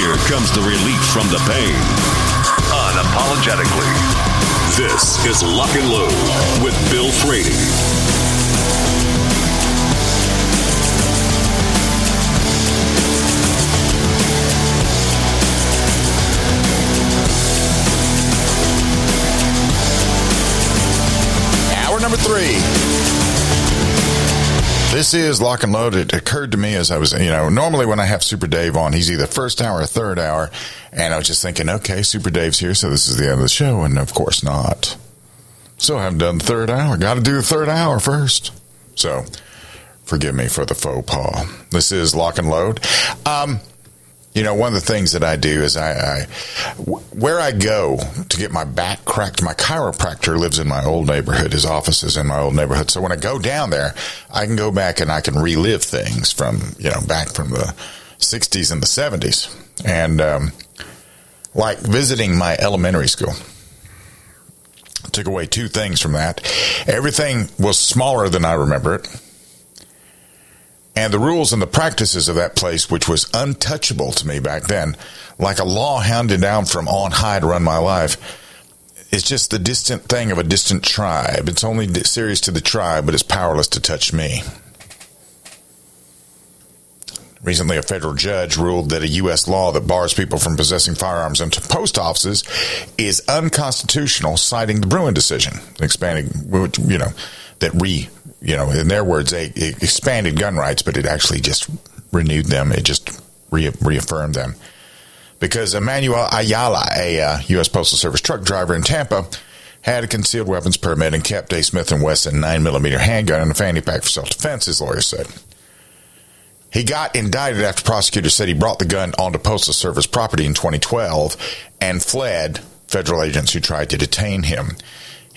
here comes the relief from the pain. Unapologetically. This is Lock and Load with Bill Frady. Hour number three. This is Lock and Load. It occurred to me as I was, you know, normally when I have Super Dave on, he's either first hour or third hour. And I was just thinking, okay, Super Dave's here, so this is the end of the show. And of course not. So I haven't done the third hour. Got to do the third hour first. So forgive me for the faux pas. This is Lock and Load. Um, you know, one of the things that I do is I, I, where I go to get my back cracked, my chiropractor lives in my old neighborhood. His office is in my old neighborhood. So when I go down there, I can go back and I can relive things from, you know, back from the 60s and the 70s. And, um, like visiting my elementary school took away two things from that. Everything was smaller than I remember it and the rules and the practices of that place, which was untouchable to me back then, like a law handed down from on high to run my life, is just the distant thing of a distant tribe. It's only serious to the tribe, but it's powerless to touch me. Recently, a federal judge ruled that a U.S. law that bars people from possessing firearms into post offices is unconstitutional, citing the Bruen decision, expanding, you know, that re you know, in their words, they expanded gun rights, but it actually just renewed them. It just re- reaffirmed them. Because Emmanuel Ayala, a uh, U.S. Postal Service truck driver in Tampa, had a concealed weapons permit and kept a Smith & Wesson 9mm handgun in a fanny pack for self-defense, his lawyer said. He got indicted after prosecutors said he brought the gun onto Postal Service property in 2012 and fled federal agents who tried to detain him.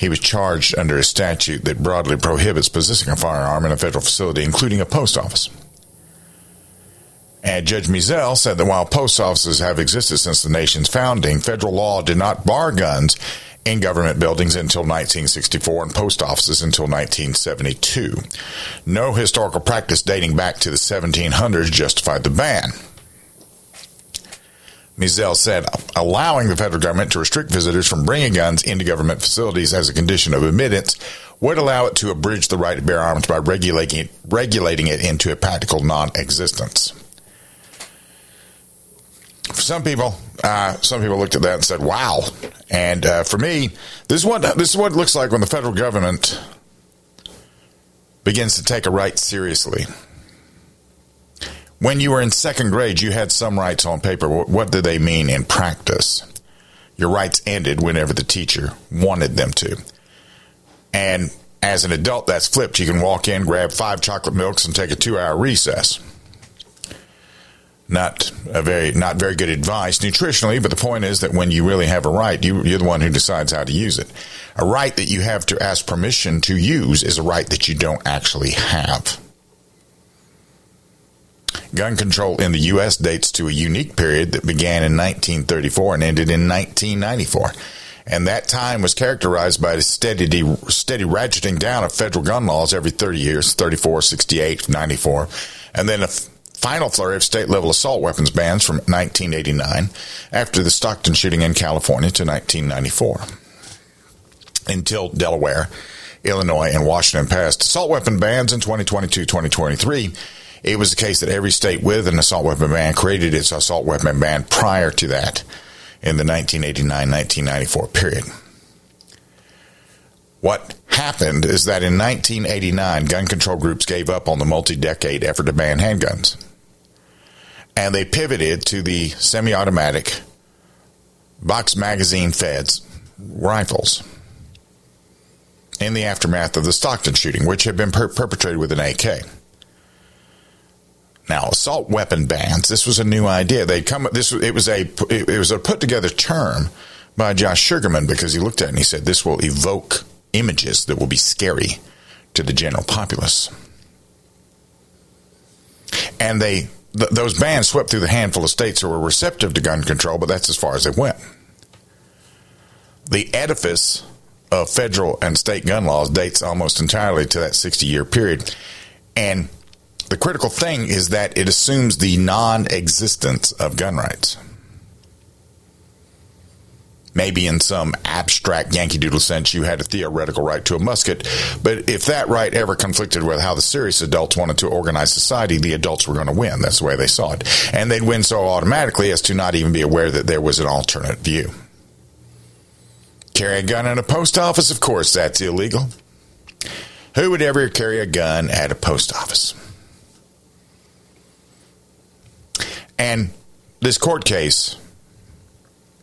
He was charged under a statute that broadly prohibits possessing a firearm in a federal facility, including a post office. And Judge Mizelle said that while post offices have existed since the nation's founding, federal law did not bar guns in government buildings until 1964 and post offices until 1972. No historical practice dating back to the 1700s justified the ban. Mizelle said allowing the federal government to restrict visitors from bringing guns into government facilities as a condition of admittance would allow it to abridge the right to bear arms by regulating it, regulating it into a practical non-existence. For some people, uh, some people looked at that and said, "Wow!" And uh, for me, this is what this is what it looks like when the federal government begins to take a right seriously when you were in second grade, you had some rights on paper. What do they mean in practice? Your rights ended whenever the teacher wanted them to. And as an adult, that's flipped. You can walk in, grab five chocolate milks, and take a two-hour recess. Not a very, not very good advice nutritionally, but the point is that when you really have a right, you, you're the one who decides how to use it. A right that you have to ask permission to use is a right that you don't actually have. Gun control in the U.S. dates to a unique period that began in 1934 and ended in 1994. And that time was characterized by a steady, steady ratcheting down of federal gun laws every 30 years, 34, 68, 94. And then a final flurry of state level assault weapons bans from 1989 after the Stockton shooting in California to 1994. Until Delaware, Illinois, and Washington passed assault weapon bans in 2022, 2023 it was the case that every state with an assault weapon ban created its assault weapon ban prior to that in the 1989-1994 period. What happened is that in 1989, gun control groups gave up on the multi-decade effort to ban handguns. And they pivoted to the semi-automatic box magazine feds rifles in the aftermath of the Stockton shooting, which had been per- perpetrated with an AK. Now, assault weapon bans. This was a new idea. They come. This it was a it was a put together term by Josh Sugarmann because he looked at it and he said this will evoke images that will be scary to the general populace. And they th- those bans swept through the handful of states who were receptive to gun control, but that's as far as they went. The edifice of federal and state gun laws dates almost entirely to that 60 year period. And the critical thing is that it assumes the non existence of gun rights. Maybe in some abstract Yankee Doodle sense, you had a theoretical right to a musket, but if that right ever conflicted with how the serious adults wanted to organize society, the adults were going to win. That's the way they saw it. And they'd win so automatically as to not even be aware that there was an alternate view. Carry a gun in a post office? Of course, that's illegal. Who would ever carry a gun at a post office? And this court case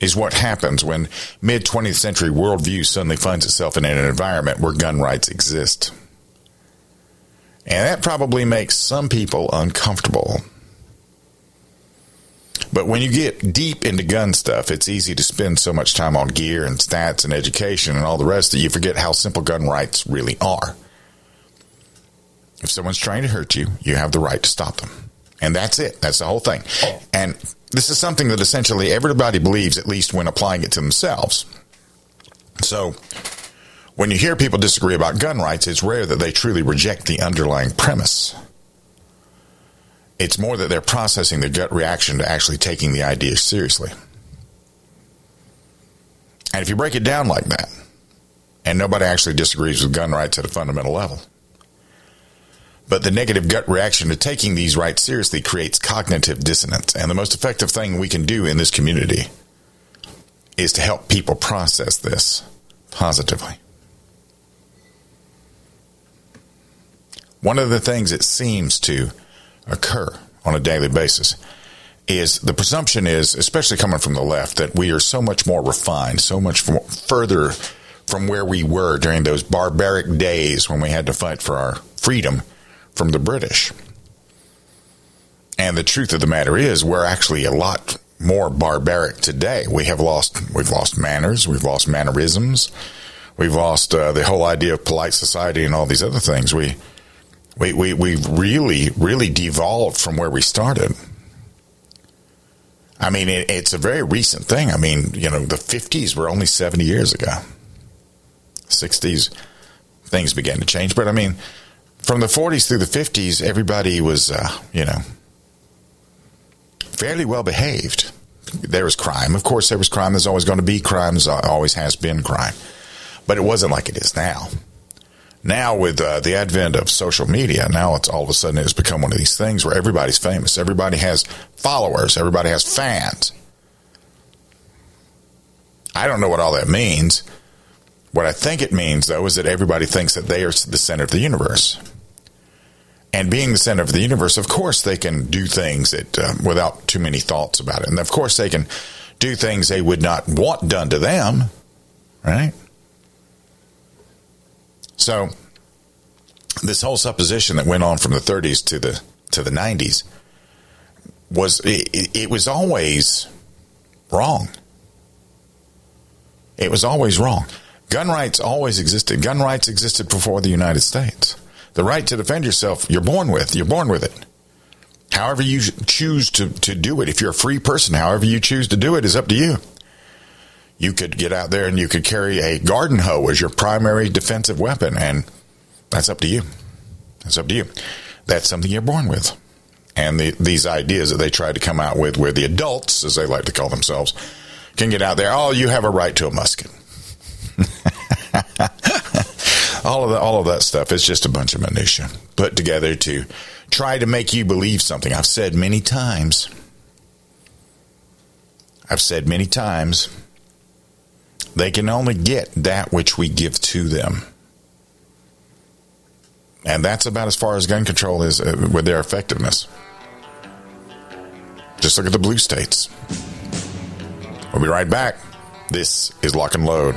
is what happens when mid 20th century worldview suddenly finds itself in an environment where gun rights exist. And that probably makes some people uncomfortable. But when you get deep into gun stuff, it's easy to spend so much time on gear and stats and education and all the rest that you forget how simple gun rights really are. If someone's trying to hurt you, you have the right to stop them. And that's it. That's the whole thing. And this is something that essentially everybody believes, at least when applying it to themselves. So, when you hear people disagree about gun rights, it's rare that they truly reject the underlying premise. It's more that they're processing their gut reaction to actually taking the idea seriously. And if you break it down like that, and nobody actually disagrees with gun rights at a fundamental level, but the negative gut reaction to taking these rights seriously creates cognitive dissonance. And the most effective thing we can do in this community is to help people process this positively. One of the things that seems to occur on a daily basis is the presumption is, especially coming from the left, that we are so much more refined, so much further from where we were during those barbaric days when we had to fight for our freedom from the British. And the truth of the matter is, we're actually a lot more barbaric today. We have lost, we've lost manners, we've lost mannerisms, we've lost uh, the whole idea of polite society and all these other things. We, we, we, we've really, really devolved from where we started. I mean, it, it's a very recent thing. I mean, you know, the 50s were only 70 years ago. 60s, things began to change. But I mean, from the 40s through the 50s, everybody was, uh, you know, fairly well behaved. There was crime. Of course, there was crime. There's always going to be crime. There's always has been crime. But it wasn't like it is now. Now, with uh, the advent of social media, now it's all of a sudden it's become one of these things where everybody's famous. Everybody has followers. Everybody has fans. I don't know what all that means. What I think it means, though, is that everybody thinks that they are the center of the universe. And being the center of the universe, of course, they can do things that, uh, without too many thoughts about it. And of course, they can do things they would not want done to them, right? So, this whole supposition that went on from the 30s to the to the 90s was it, it was always wrong. It was always wrong. Gun rights always existed. Gun rights existed before the United States. The right to defend yourself, you're born with. You're born with it. However you choose to, to do it, if you're a free person, however you choose to do it is up to you. You could get out there and you could carry a garden hoe as your primary defensive weapon, and that's up to you. That's up to you. That's something you're born with. And the, these ideas that they try to come out with, where the adults, as they like to call themselves, can get out there, oh, you have a right to a musket. all of that, all of that stuff is just a bunch of minutia put together to try to make you believe something. I've said many times. I've said many times. They can only get that which we give to them. And that's about as far as gun control is uh, with their effectiveness. Just look at the blue states. We'll be right back. This is Lock and Load.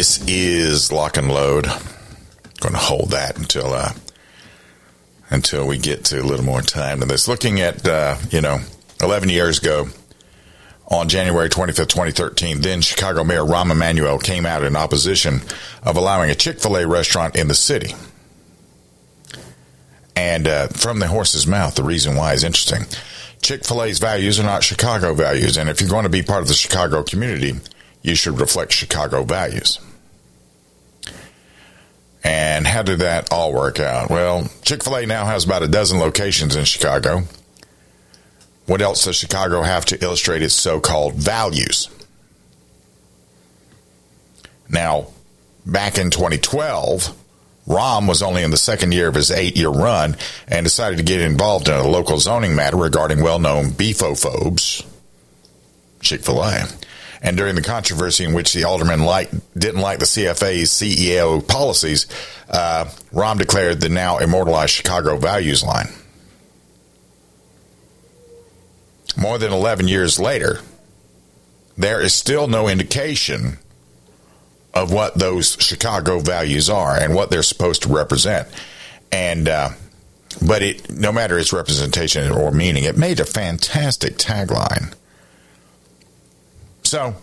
This is lock and load. I'm Going to hold that until uh, until we get to a little more time to this. Looking at uh, you know, 11 years ago, on January 25th, 2013, then Chicago Mayor Rahm Emanuel came out in opposition of allowing a Chick Fil A restaurant in the city. And uh, from the horse's mouth, the reason why is interesting. Chick fil A's values are not Chicago values. And if you're going to be part of the Chicago community, you should reflect Chicago values. And how did that all work out? Well, Chick fil A now has about a dozen locations in Chicago. What else does Chicago have to illustrate its so called values? Now, back in 2012, Rahm was only in the second year of his eight year run and decided to get involved in a local zoning matter regarding well known beefophobes, Chick fil A. And during the controversy in which the alderman liked, didn't like the CFA's CEO policies, uh, Rahm declared the now immortalized Chicago values line. More than 11 years later, there is still no indication of what those Chicago values are and what they're supposed to represent. And, uh, but it, no matter its representation or meaning, it made a fantastic tagline. So,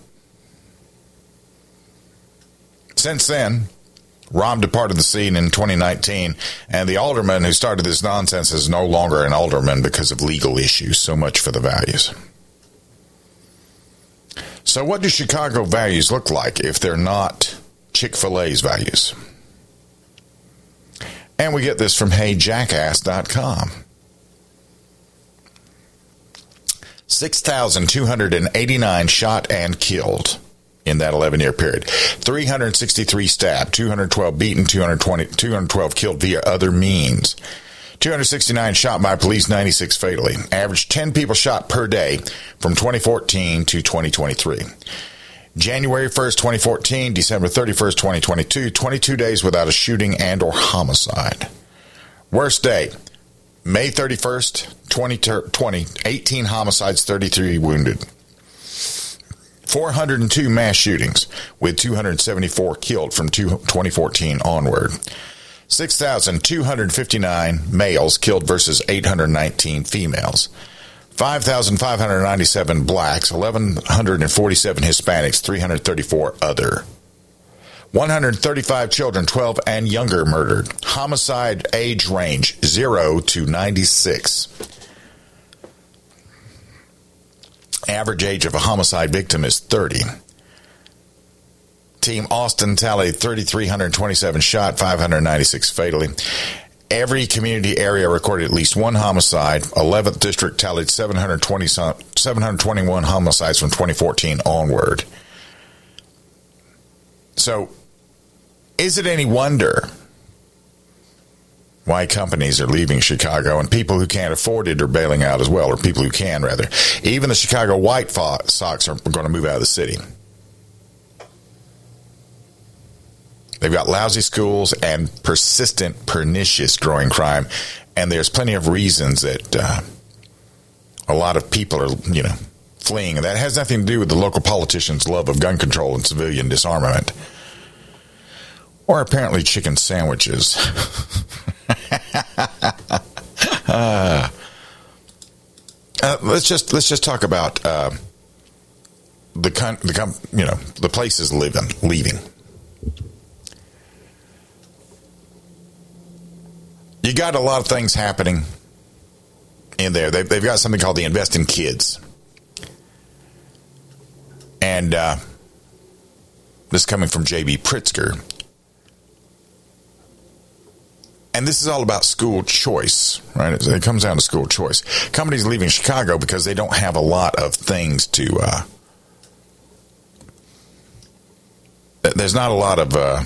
since then, Rahm departed the scene in 2019, and the alderman who started this nonsense is no longer an alderman because of legal issues. So much for the values. So, what do Chicago values look like if they're not Chick fil A's values? And we get this from HeyJackass.com. 6,289 shot and killed in that 11 year period. 363 stabbed, 212 beaten, 220, 212 killed via other means. 269 shot by police, 96 fatally. Average 10 people shot per day from 2014 to 2023. January 1st, 2014, December 31st, 2022, 22 days without a shooting and or homicide. Worst day, May 31st, 2020, 18 homicides, 33 wounded. 402 mass shootings with 274 killed from 2014 onward. 6,259 males killed versus 819 females. 5,597 blacks, 1,147 Hispanics, 334 other. 135 children, 12 and younger murdered. Homicide age range 0 to 96. Average age of a homicide victim is 30. Team Austin tallied 3,327 shot, 596 fatally. Every community area recorded at least one homicide. 11th district tallied 720, 721 homicides from 2014 onward. So, is it any wonder why companies are leaving Chicago and people who can't afford it are bailing out as well, or people who can, rather? Even the Chicago White Sox are going to move out of the city. They've got lousy schools and persistent, pernicious growing crime. And there's plenty of reasons that uh, a lot of people are, you know, fleeing. And that has nothing to do with the local politicians' love of gun control and civilian disarmament. Or apparently chicken sandwiches. uh, uh, let's just let's just talk about uh, the con- the com- you know the places living leaving. you got a lot of things happening in there. They've, they've got something called the Invest in Kids. And uh, this coming from J.B. Pritzker. And this is all about school choice, right? It, it comes down to school choice. Companies leaving Chicago because they don't have a lot of things to. Uh, there's not a lot of uh,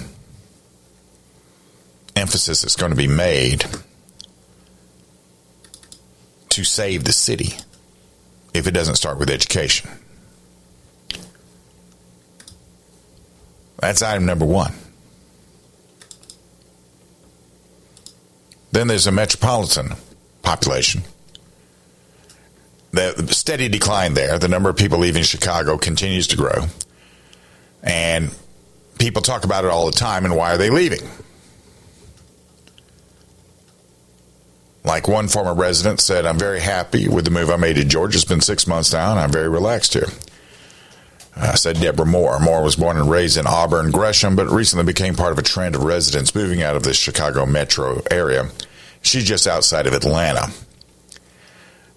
emphasis that's going to be made to save the city if it doesn't start with education. That's item number one. Then there's a metropolitan population. The steady decline there, the number of people leaving Chicago continues to grow. And people talk about it all the time and why are they leaving? Like one former resident said, I'm very happy with the move I made to Georgia. It's been six months now, and I'm very relaxed here. Uh, said Deborah Moore. Moore was born and raised in Auburn, Gresham, but recently became part of a trend of residents moving out of the Chicago metro area She's just outside of Atlanta.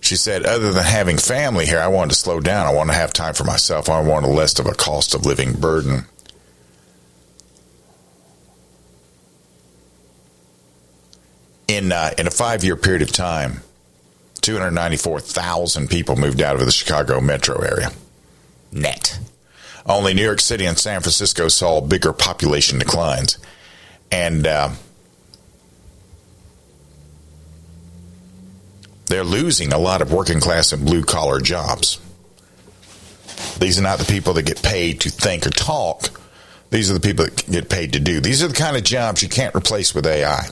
She said, other than having family here, I wanted to slow down. I want to have time for myself. I want less of a cost of living burden. In, uh, in a five year period of time, 294,000 people moved out of the Chicago metro area. Net. Only New York City and San Francisco saw bigger population declines. And uh, they're losing a lot of working class and blue collar jobs. These are not the people that get paid to think or talk. These are the people that get paid to do. These are the kind of jobs you can't replace with AI.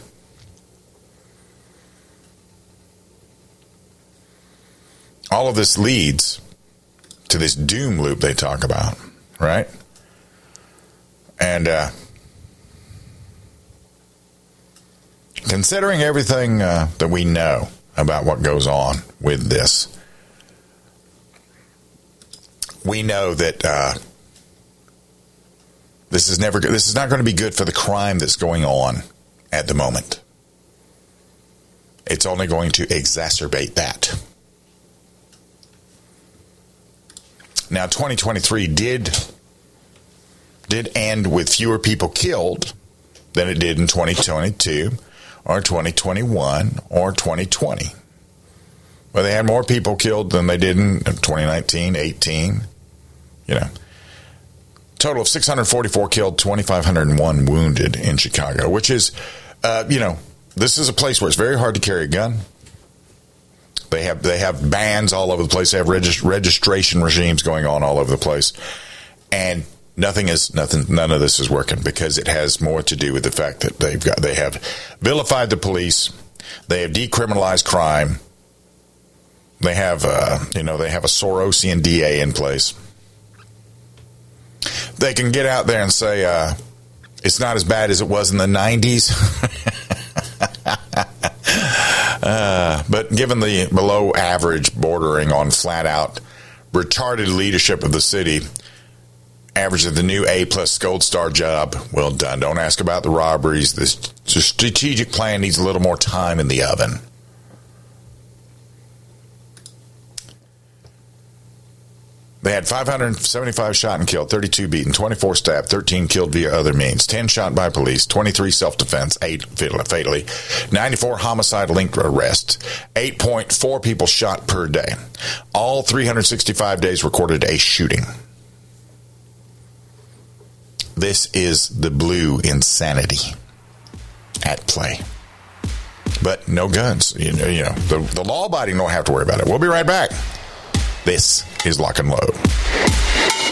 All of this leads to this doom loop they talk about, right? And uh, considering everything uh, that we know about what goes on with this, we know that uh, this is never this is not going to be good for the crime that's going on at the moment. It's only going to exacerbate that. Now, 2023 did did end with fewer people killed than it did in 2022 or 2021 or 2020. Well, they had more people killed than they did in 2019, 18. You know, total of 644 killed, 2,501 wounded in Chicago, which is, uh, you know, this is a place where it's very hard to carry a gun. They have they have bans all over the place. They have regist- registration regimes going on all over the place, and nothing is nothing. None of this is working because it has more to do with the fact that they've got they have vilified the police. They have decriminalized crime. They have uh, you know they have a Sorosian DA in place. They can get out there and say uh, it's not as bad as it was in the nineties. Uh, but given the below average, bordering on flat out retarded leadership of the city, average of the new A plus Gold Star job, well done. Don't ask about the robberies. The strategic plan needs a little more time in the oven. They had 575 shot and killed, 32 beaten, 24 stabbed, 13 killed via other means, 10 shot by police, 23 self defense, 8 fatally, 94 homicide linked arrests, 8.4 people shot per day. All 365 days recorded a shooting. This is the blue insanity at play. But no guns. You know, you know the, the law abiding don't have to worry about it. We'll be right back. This is Lock and Load.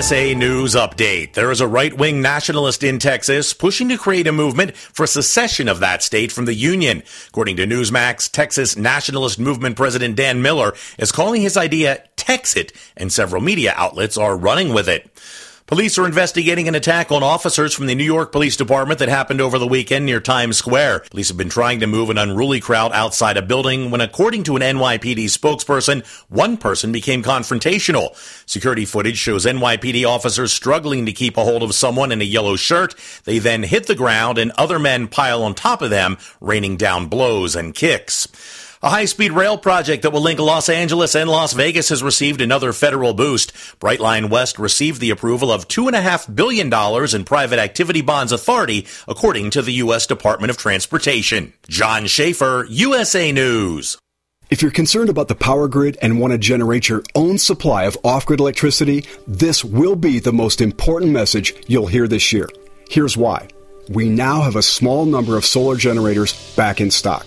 USA News Update. There is a right wing nationalist in Texas pushing to create a movement for secession of that state from the Union. According to Newsmax, Texas Nationalist Movement President Dan Miller is calling his idea Texit, and several media outlets are running with it. Police are investigating an attack on officers from the New York Police Department that happened over the weekend near Times Square. Police have been trying to move an unruly crowd outside a building when, according to an NYPD spokesperson, one person became confrontational. Security footage shows NYPD officers struggling to keep a hold of someone in a yellow shirt. They then hit the ground and other men pile on top of them, raining down blows and kicks. A high-speed rail project that will link Los Angeles and Las Vegas has received another federal boost. Brightline West received the approval of $2.5 billion in private activity bonds authority, according to the U.S. Department of Transportation. John Schaefer, USA News. If you're concerned about the power grid and want to generate your own supply of off-grid electricity, this will be the most important message you'll hear this year. Here's why. We now have a small number of solar generators back in stock.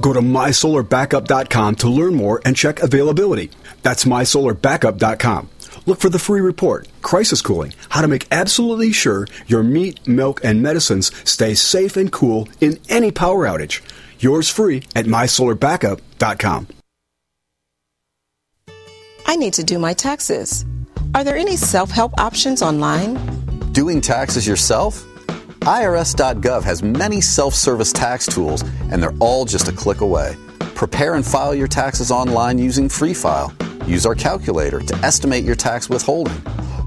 Go to mysolarbackup.com to learn more and check availability. That's mysolarbackup.com. Look for the free report, Crisis Cooling, how to make absolutely sure your meat, milk, and medicines stay safe and cool in any power outage. Yours free at mysolarbackup.com. I need to do my taxes. Are there any self help options online? Doing taxes yourself? IRS.gov has many self service tax tools, and they're all just a click away. Prepare and file your taxes online using Free File. Use our calculator to estimate your tax withholding.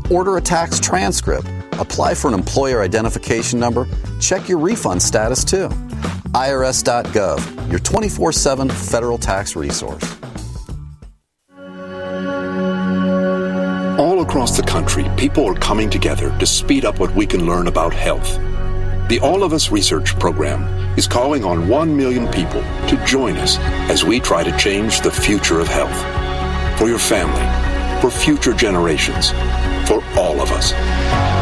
Order a tax transcript. Apply for an employer identification number. Check your refund status too. IRS.gov, your 24 7 federal tax resource. All across the country, people are coming together to speed up what we can learn about health. The All of Us Research Program is calling on 1 million people to join us as we try to change the future of health. For your family, for future generations, for all of us.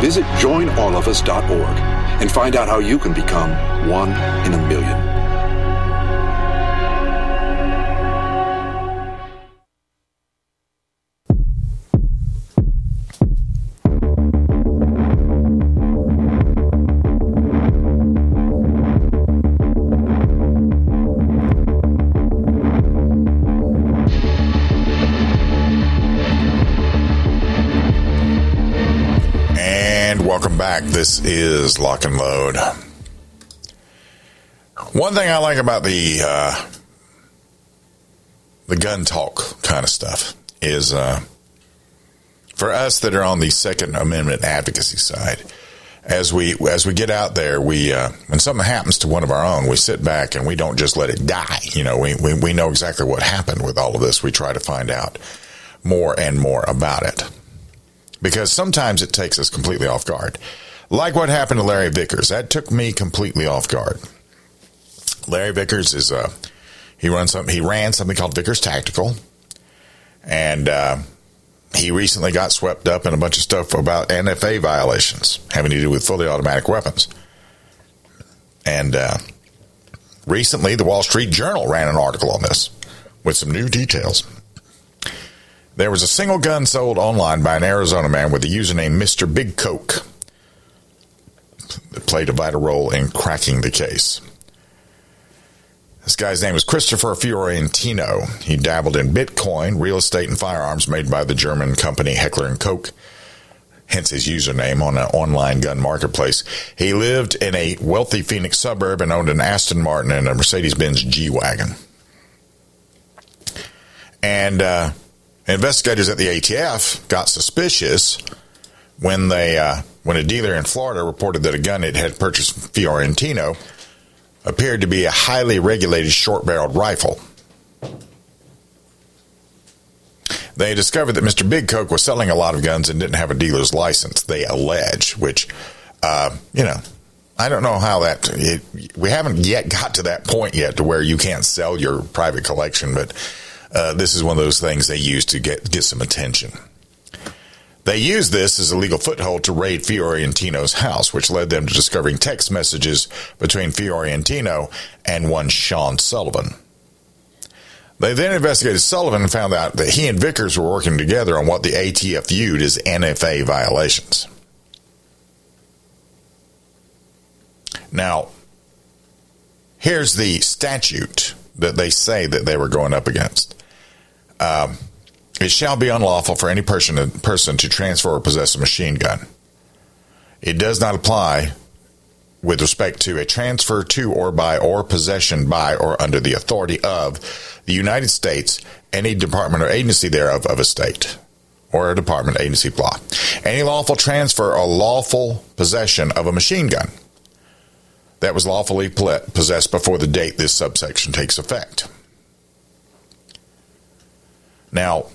Visit joinallofus.org and find out how you can become one in a million. This is Lock and Load. One thing I like about the uh, the gun talk kind of stuff is uh, for us that are on the Second Amendment advocacy side. As we as we get out there, we uh, when something happens to one of our own, we sit back and we don't just let it die. You know, we, we we know exactly what happened with all of this. We try to find out more and more about it because sometimes it takes us completely off guard. Like what happened to Larry Vickers. That took me completely off guard. Larry Vickers is uh he runs something he ran something called Vickers Tactical. And uh he recently got swept up in a bunch of stuff about NFA violations having to do with fully automatic weapons. And uh recently the Wall Street Journal ran an article on this with some new details. There was a single gun sold online by an Arizona man with the username Mr. Big Coke that played a vital role in cracking the case. This guy's name is Christopher Fiorentino. He dabbled in Bitcoin, real estate, and firearms made by the German company Heckler Koch. Hence his username on an online gun marketplace. He lived in a wealthy Phoenix suburb and owned an Aston Martin and a Mercedes Benz G Wagon. And uh, investigators at the ATF got suspicious when they uh, when a dealer in Florida reported that a gun it had purchased from Fiorentino appeared to be a highly regulated short-barreled rifle. They discovered that Mr. Big Coke was selling a lot of guns and didn't have a dealer's license. They allege, which uh, you know. I don't know how that. It, we haven't yet got to that point yet to where you can't sell your private collection, but uh, this is one of those things they use to get get some attention. They used this as a legal foothold to raid Fiorentino's house, which led them to discovering text messages between Fiorentino and one Sean Sullivan. They then investigated Sullivan and found out that he and Vickers were working together on what the ATF viewed as NFA violations. Now, here's the statute that they say that they were going up against. Um, it shall be unlawful for any person, person to transfer or possess a machine gun. It does not apply with respect to a transfer to or by or possession by or under the authority of the United States, any department or agency thereof of a state or a department, agency, blah. Any lawful transfer or lawful possession of a machine gun that was lawfully possessed before the date this subsection takes effect. Now,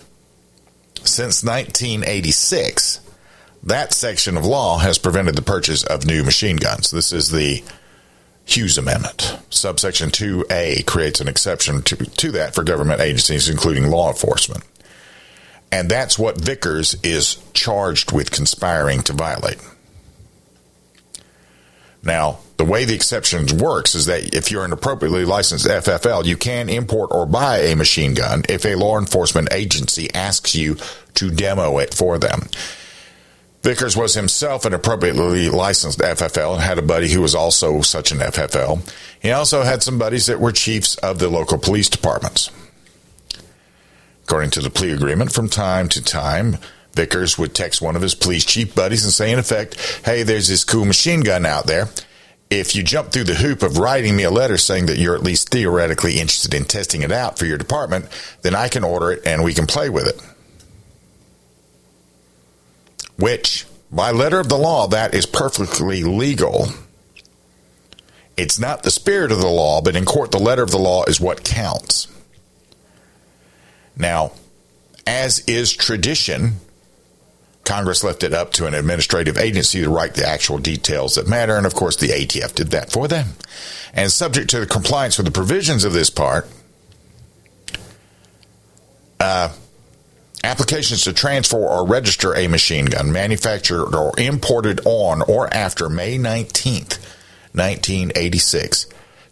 since 1986, that section of law has prevented the purchase of new machine guns. This is the Hughes Amendment. Subsection 2A creates an exception to, to that for government agencies, including law enforcement. And that's what Vickers is charged with conspiring to violate. Now, the way the exceptions works is that if you're an appropriately licensed FFL, you can import or buy a machine gun if a law enforcement agency asks you to demo it for them. Vickers was himself an appropriately licensed FFL and had a buddy who was also such an FFL. He also had some buddies that were chiefs of the local police departments. According to the plea agreement, from time to time, Vickers would text one of his police chief buddies and say, in effect, hey, there's this cool machine gun out there. If you jump through the hoop of writing me a letter saying that you're at least theoretically interested in testing it out for your department, then I can order it and we can play with it. Which, by letter of the law, that is perfectly legal. It's not the spirit of the law, but in court, the letter of the law is what counts. Now, as is tradition, Congress left it up to an administrative agency to write the actual details that matter, and of course the ATF did that for them. And subject to the compliance with the provisions of this part, uh, applications to transfer or register a machine gun manufactured or imported on or after May 19th, 1986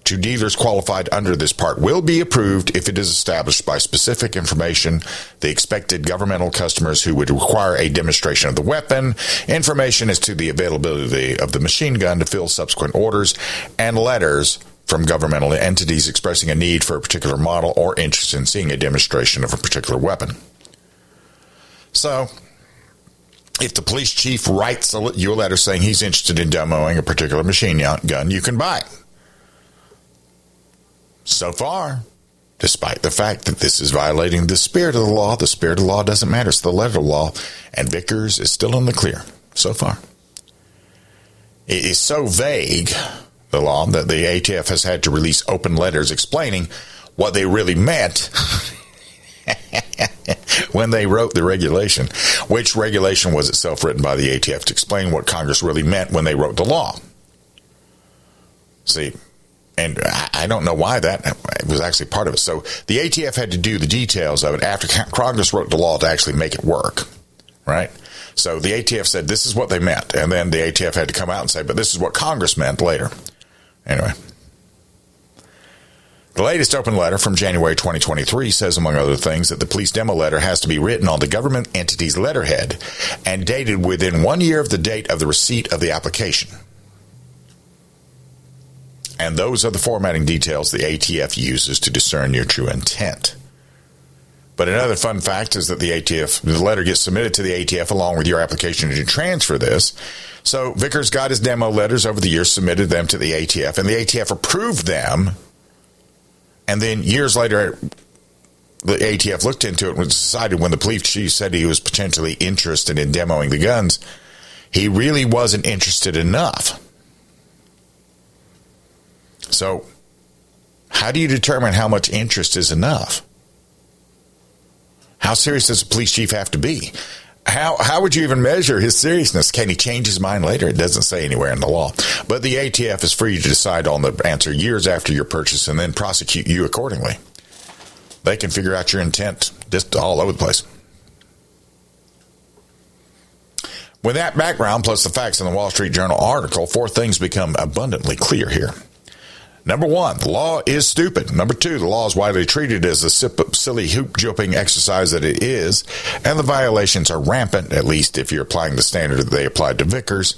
to dealers qualified under this part will be approved if it is established by specific information the expected governmental customers who would require a demonstration of the weapon, information as to the availability of the machine gun to fill subsequent orders, and letters from governmental entities expressing a need for a particular model or interest in seeing a demonstration of a particular weapon. So, if the police chief writes you a letter saying he's interested in demoing a particular machine gun, you can buy it so far, despite the fact that this is violating the spirit of the law, the spirit of the law doesn't matter. It's the letter of the law, and Vickers is still in the clear so far. It is so vague, the law, that the ATF has had to release open letters explaining what they really meant when they wrote the regulation, which regulation was itself written by the ATF to explain what Congress really meant when they wrote the law. See, and I don't know why that was actually part of it. So the ATF had to do the details of it after Congress wrote the law to actually make it work, right? So the ATF said this is what they meant, and then the ATF had to come out and say, but this is what Congress meant later. Anyway. The latest open letter from January 2023 says, among other things, that the police demo letter has to be written on the government entity's letterhead and dated within one year of the date of the receipt of the application. And those are the formatting details the ATF uses to discern your true intent. But another fun fact is that the ATF, the letter gets submitted to the ATF along with your application to transfer this. So Vickers got his demo letters over the years, submitted them to the ATF, and the ATF approved them. And then years later, the ATF looked into it and decided when the police chief said he was potentially interested in demoing the guns, he really wasn't interested enough. So, how do you determine how much interest is enough? How serious does a police chief have to be? How how would you even measure his seriousness? Can he change his mind later? It doesn't say anywhere in the law. But the ATF is free to decide on the answer years after your purchase and then prosecute you accordingly. They can figure out your intent just all over the place. With that background, plus the facts in the Wall Street Journal article, four things become abundantly clear here. Number one, the law is stupid. Number two, the law is widely treated as a silly hoop jumping exercise that it is, and the violations are rampant, at least if you're applying the standard that they applied to Vickers.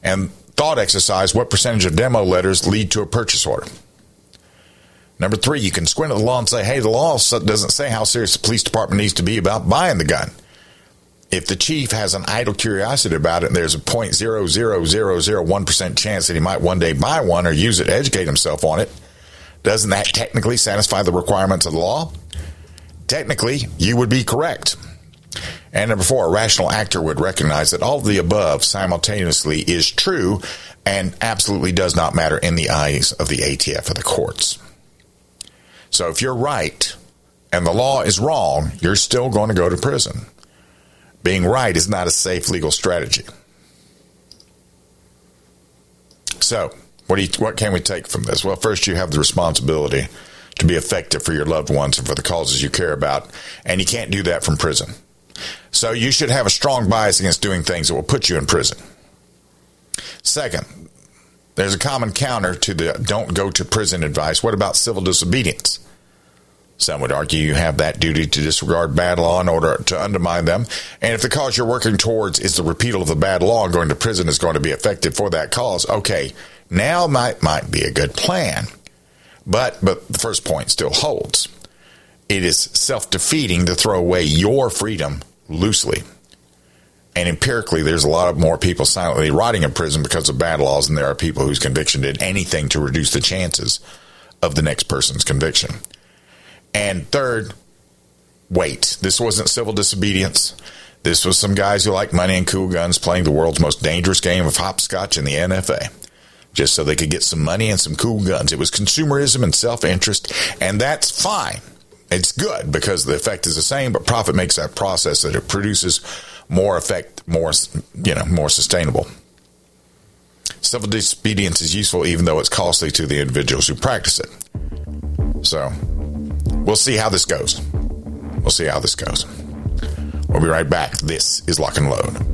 And thought exercise, what percentage of demo letters lead to a purchase order? Number three, you can squint at the law and say, hey, the law doesn't say how serious the police department needs to be about buying the gun if the chief has an idle curiosity about it there's a 0.00001% chance that he might one day buy one or use it to educate himself on it, doesn't that technically satisfy the requirements of the law? Technically, you would be correct. And number four, a rational actor would recognize that all of the above simultaneously is true and absolutely does not matter in the eyes of the ATF or the courts. So if you're right and the law is wrong, you're still going to go to prison being right is not a safe legal strategy. So, what, you, what can we take from this? Well, first, you have the responsibility to be effective for your loved ones and for the causes you care about, and you can't do that from prison. So, you should have a strong bias against doing things that will put you in prison. Second, there's a common counter to the don't go to prison advice. What about civil disobedience? Some would argue you have that duty to disregard bad law in order to undermine them. And if the cause you're working towards is the repeal of the bad law and going to prison is going to be effective for that cause, okay, now might might be a good plan. But but the first point still holds. It is self-defeating to throw away your freedom loosely. And empirically, there's a lot of more people silently rotting in prison because of bad laws than there are people whose conviction did anything to reduce the chances of the next person's conviction. And third, wait. This wasn't civil disobedience. This was some guys who like money and cool guns playing the world's most dangerous game of hopscotch in the NFA. Just so they could get some money and some cool guns. It was consumerism and self interest, and that's fine. It's good because the effect is the same, but profit makes that process that it produces more effect, more you know, more sustainable. Civil disobedience is useful even though it's costly to the individuals who practice it. So we'll see how this goes. We'll see how this goes. We'll be right back. This is Lock and Load.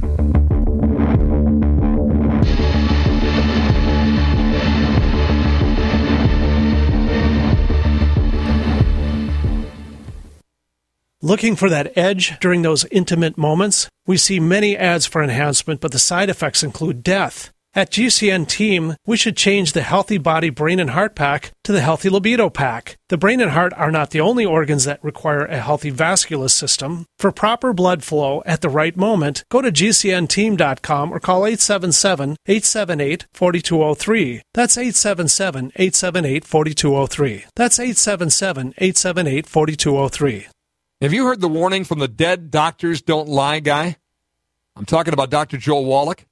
Looking for that edge during those intimate moments? We see many ads for enhancement, but the side effects include death. At GCN Team, we should change the Healthy Body, Brain, and Heart Pack to the Healthy Libido Pack. The brain and heart are not the only organs that require a healthy vascular system. For proper blood flow at the right moment, go to GCNteam.com or call 877 878 4203. That's 877 878 4203. That's 877 878 4203. Have you heard the warning from the dead doctors don't lie guy? I'm talking about Dr. Joel Wallach.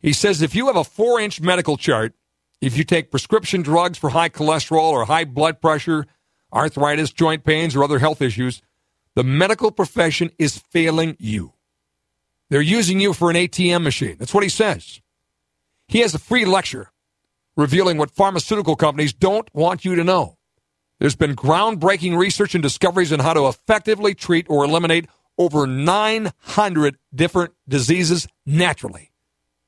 He says if you have a four inch medical chart, if you take prescription drugs for high cholesterol or high blood pressure, arthritis, joint pains, or other health issues, the medical profession is failing you. They're using you for an ATM machine. That's what he says. He has a free lecture revealing what pharmaceutical companies don't want you to know. There's been groundbreaking research and discoveries on how to effectively treat or eliminate over 900 different diseases naturally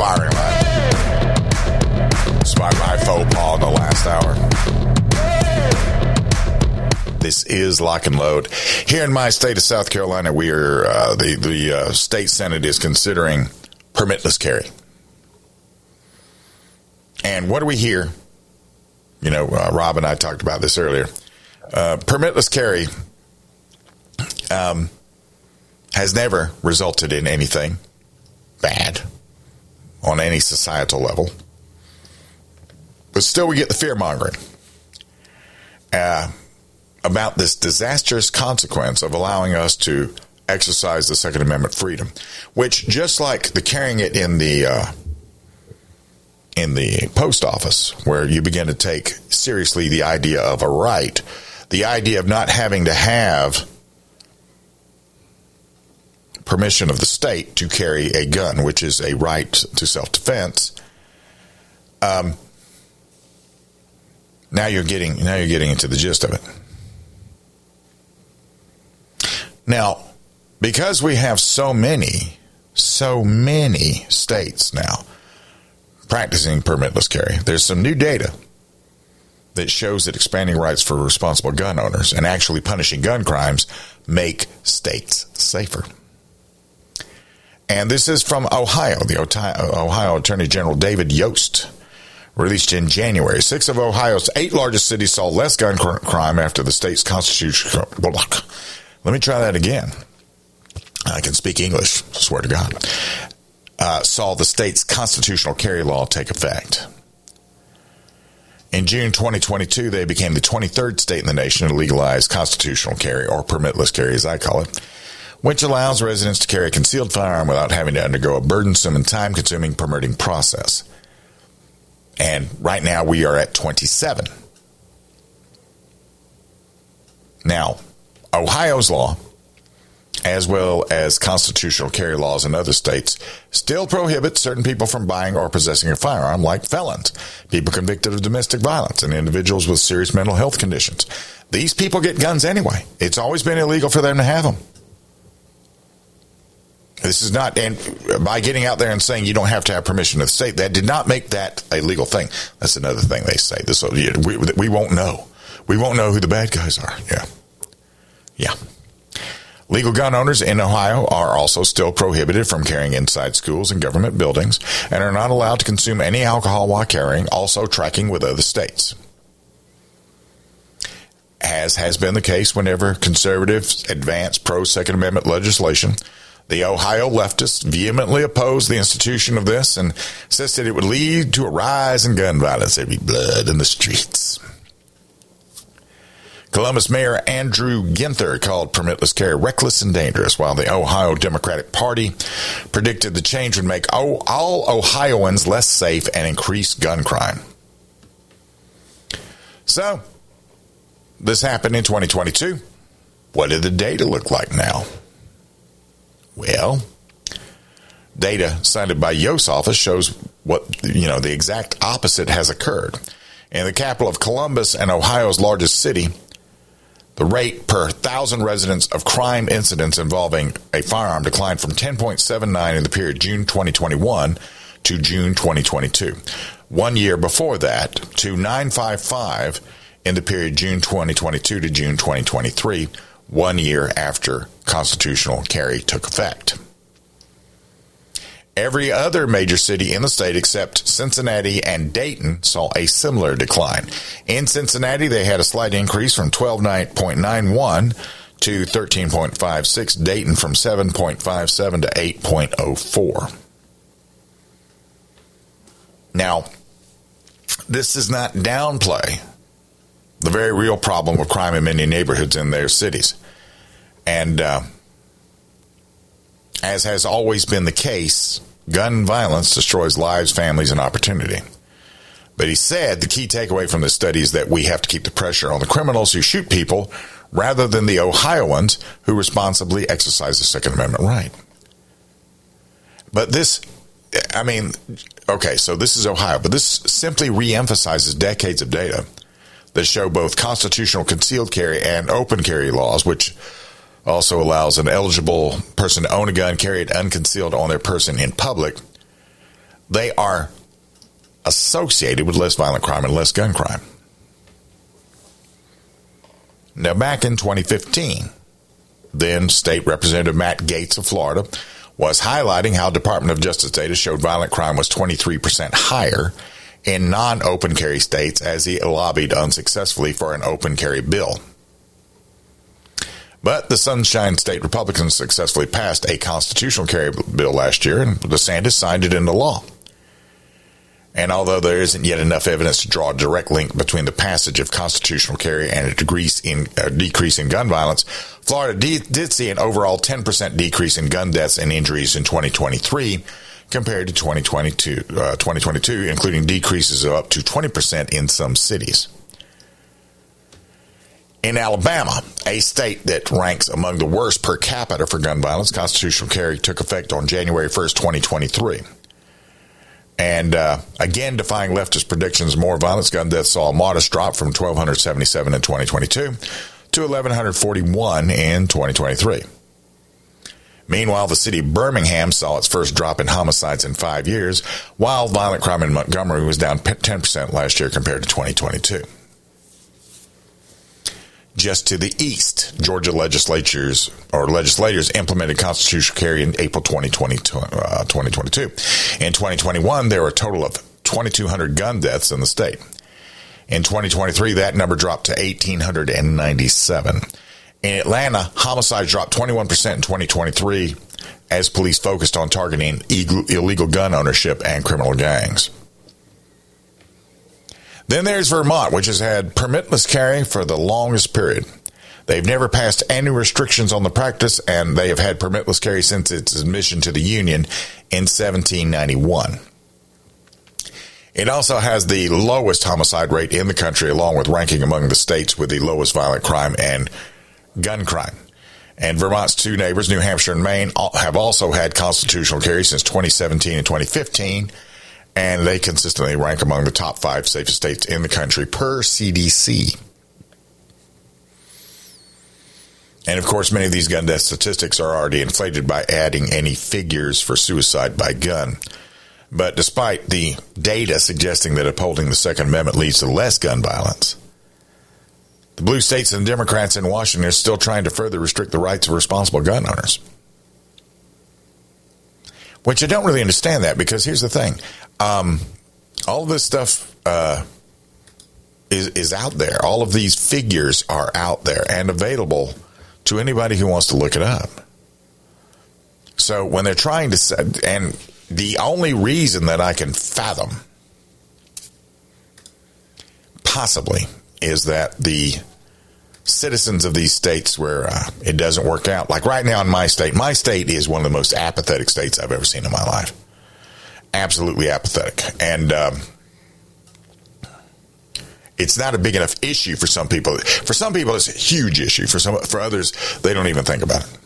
firing line. It's my, my faux pas in the last hour. This is lock and load. Here in my state of South Carolina, we are uh, the the uh, state senate is considering permitless carry. And what do we hear? You know, uh, Rob and I talked about this earlier. Uh, permitless carry um, has never resulted in anything bad on any societal level, but still, we get the fear mongering. Uh, about this disastrous consequence of allowing us to exercise the Second Amendment freedom, which just like the carrying it in the uh, in the post office, where you begin to take seriously the idea of a right, the idea of not having to have permission of the state to carry a gun, which is a right to self defense. Um, now you're getting now you're getting into the gist of it. Now, because we have so many, so many states now practicing permitless carry, there's some new data that shows that expanding rights for responsible gun owners and actually punishing gun crimes make states safer. And this is from Ohio. The Ohio Attorney General David Yost released in January. Six of Ohio's eight largest cities saw less gun crime after the state's constitution. Let me try that again. I can speak English, swear to God. Uh, saw the state's constitutional carry law take effect. In June 2022, they became the 23rd state in the nation to legalize constitutional carry, or permitless carry as I call it, which allows residents to carry a concealed firearm without having to undergo a burdensome and time consuming permitting process. And right now we are at 27. Now, Ohio's law, as well as constitutional carry laws in other states, still prohibit certain people from buying or possessing a firearm, like felons, people convicted of domestic violence, and individuals with serious mental health conditions. These people get guns anyway. It's always been illegal for them to have them. This is not, and by getting out there and saying you don't have to have permission of the state, that did not make that a legal thing. That's another thing they say. This we, we won't know. We won't know who the bad guys are. Yeah. Yeah. Legal gun owners in Ohio are also still prohibited from carrying inside schools and government buildings and are not allowed to consume any alcohol while carrying, also tracking with other states. As has been the case whenever conservatives advance pro Second Amendment legislation, The Ohio leftists vehemently opposed the institution of this and insisted it would lead to a rise in gun violence. There'd be blood in the streets. Columbus Mayor Andrew Ginther called permitless carry reckless and dangerous, while the Ohio Democratic Party predicted the change would make all Ohioans less safe and increase gun crime. So, this happened in 2022. What did the data look like now? Well, data cited by Yost office shows what, you know, the exact opposite has occurred. In the capital of Columbus and Ohio's largest city, the rate per thousand residents of crime incidents involving a firearm declined from 10.79 in the period June 2021 to June 2022. One year before that to 955 in the period June 2022 to June 2023 one year after constitutional carry took effect. Every other major city in the state except Cincinnati and Dayton saw a similar decline. In Cincinnati, they had a slight increase from 12.91 to 13.56, Dayton from 7.57 to 8.04. Now, this does not downplay the very real problem of crime in many neighborhoods in their cities. And uh, as has always been the case, gun violence destroys lives, families, and opportunity. But he said the key takeaway from this study is that we have to keep the pressure on the criminals who shoot people rather than the Ohioans who responsibly exercise the Second Amendment right. But this, I mean, okay, so this is Ohio, but this simply reemphasizes decades of data that show both constitutional concealed carry and open carry laws, which also allows an eligible person to own a gun, carry it unconcealed on their person in public. They are associated with less violent crime and less gun crime. Now, back in 2015, then State Representative Matt Gaetz of Florida was highlighting how Department of Justice data showed violent crime was 23% higher in non open carry states as he lobbied unsuccessfully for an open carry bill. But the Sunshine State Republicans successfully passed a constitutional carry bill last year, and DeSantis signed it into law. And although there isn't yet enough evidence to draw a direct link between the passage of constitutional carry and a decrease in, decrease in gun violence, Florida did see an overall 10% decrease in gun deaths and injuries in 2023 compared to 2022, uh, 2022 including decreases of up to 20% in some cities. In Alabama, a state that ranks among the worst per capita for gun violence, constitutional carry took effect on January 1st, 2023. And uh, again, defying leftist predictions, more violence, gun deaths saw a modest drop from 1,277 in 2022 to 1,141 in 2023. Meanwhile, the city of Birmingham saw its first drop in homicides in five years, while violent crime in Montgomery was down 10% last year compared to 2022 just to the east. Georgia legislatures or legislators implemented constitutional carry in April 2022, uh, 2022. In 2021, there were a total of 2,200 gun deaths in the state. In 2023, that number dropped to 1,897. In Atlanta, homicides dropped 21% in 2023 as police focused on targeting illegal gun ownership and criminal gangs. Then there's Vermont, which has had permitless carry for the longest period. They've never passed any restrictions on the practice, and they have had permitless carry since its admission to the Union in 1791. It also has the lowest homicide rate in the country, along with ranking among the states with the lowest violent crime and gun crime. And Vermont's two neighbors, New Hampshire and Maine, have also had constitutional carry since 2017 and 2015 and they consistently rank among the top five safest states in the country per CDC. And of course, many of these gun death statistics are already inflated by adding any figures for suicide by gun. But despite the data suggesting that upholding the Second Amendment leads to less gun violence, the blue states and Democrats in Washington are still trying to further restrict the rights of responsible gun owners. Which I don't really understand that because here's the thing. Um, all this stuff uh, is is out there. All of these figures are out there and available to anybody who wants to look it up. So when they're trying to and the only reason that I can fathom possibly is that the citizens of these states where uh, it doesn't work out, like right now in my state, my state is one of the most apathetic states I've ever seen in my life. Absolutely apathetic. And, um, it's not a big enough issue for some people. For some people, it's a huge issue. For some, for others, they don't even think about it.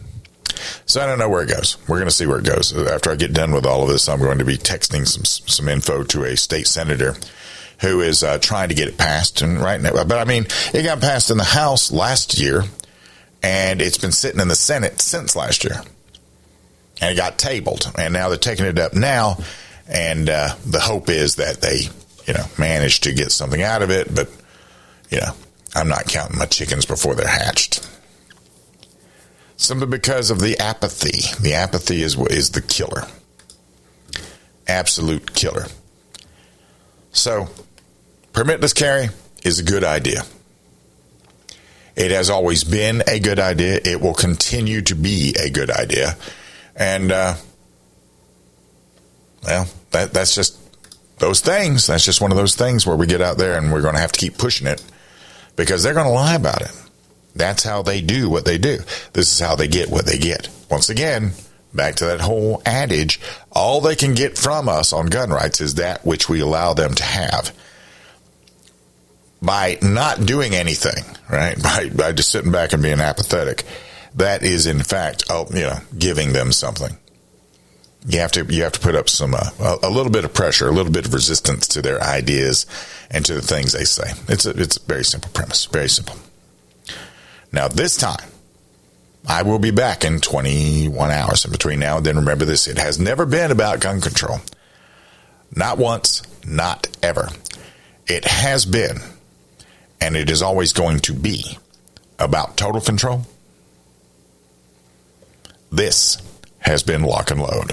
So I don't know where it goes. We're going to see where it goes. After I get done with all of this, I'm going to be texting some some info to a state senator who is uh, trying to get it passed. And right now, but I mean, it got passed in the House last year, and it's been sitting in the Senate since last year, and it got tabled, and now they're taking it up now, and uh, the hope is that they, you know, manage to get something out of it. But you know, I'm not counting my chickens before they're hatched. Simply because of the apathy. The apathy is is the killer. Absolute killer. So, permitless carry is a good idea. It has always been a good idea. It will continue to be a good idea. And, uh, well, that, that's just those things. That's just one of those things where we get out there and we're going to have to keep pushing it because they're going to lie about it. That's how they do what they do. This is how they get what they get. Once again, back to that whole adage all they can get from us on gun rights is that which we allow them to have. By not doing anything, right? By, by just sitting back and being apathetic, that is in fact, oh, you know, giving them something. You have to you have to put up some uh, a little bit of pressure, a little bit of resistance to their ideas and to the things they say. It's a it's a very simple premise, very simple. Now, this time, I will be back in 21 hours. In between now and then, remember this it has never been about gun control. Not once, not ever. It has been, and it is always going to be, about total control. This has been Lock and Load.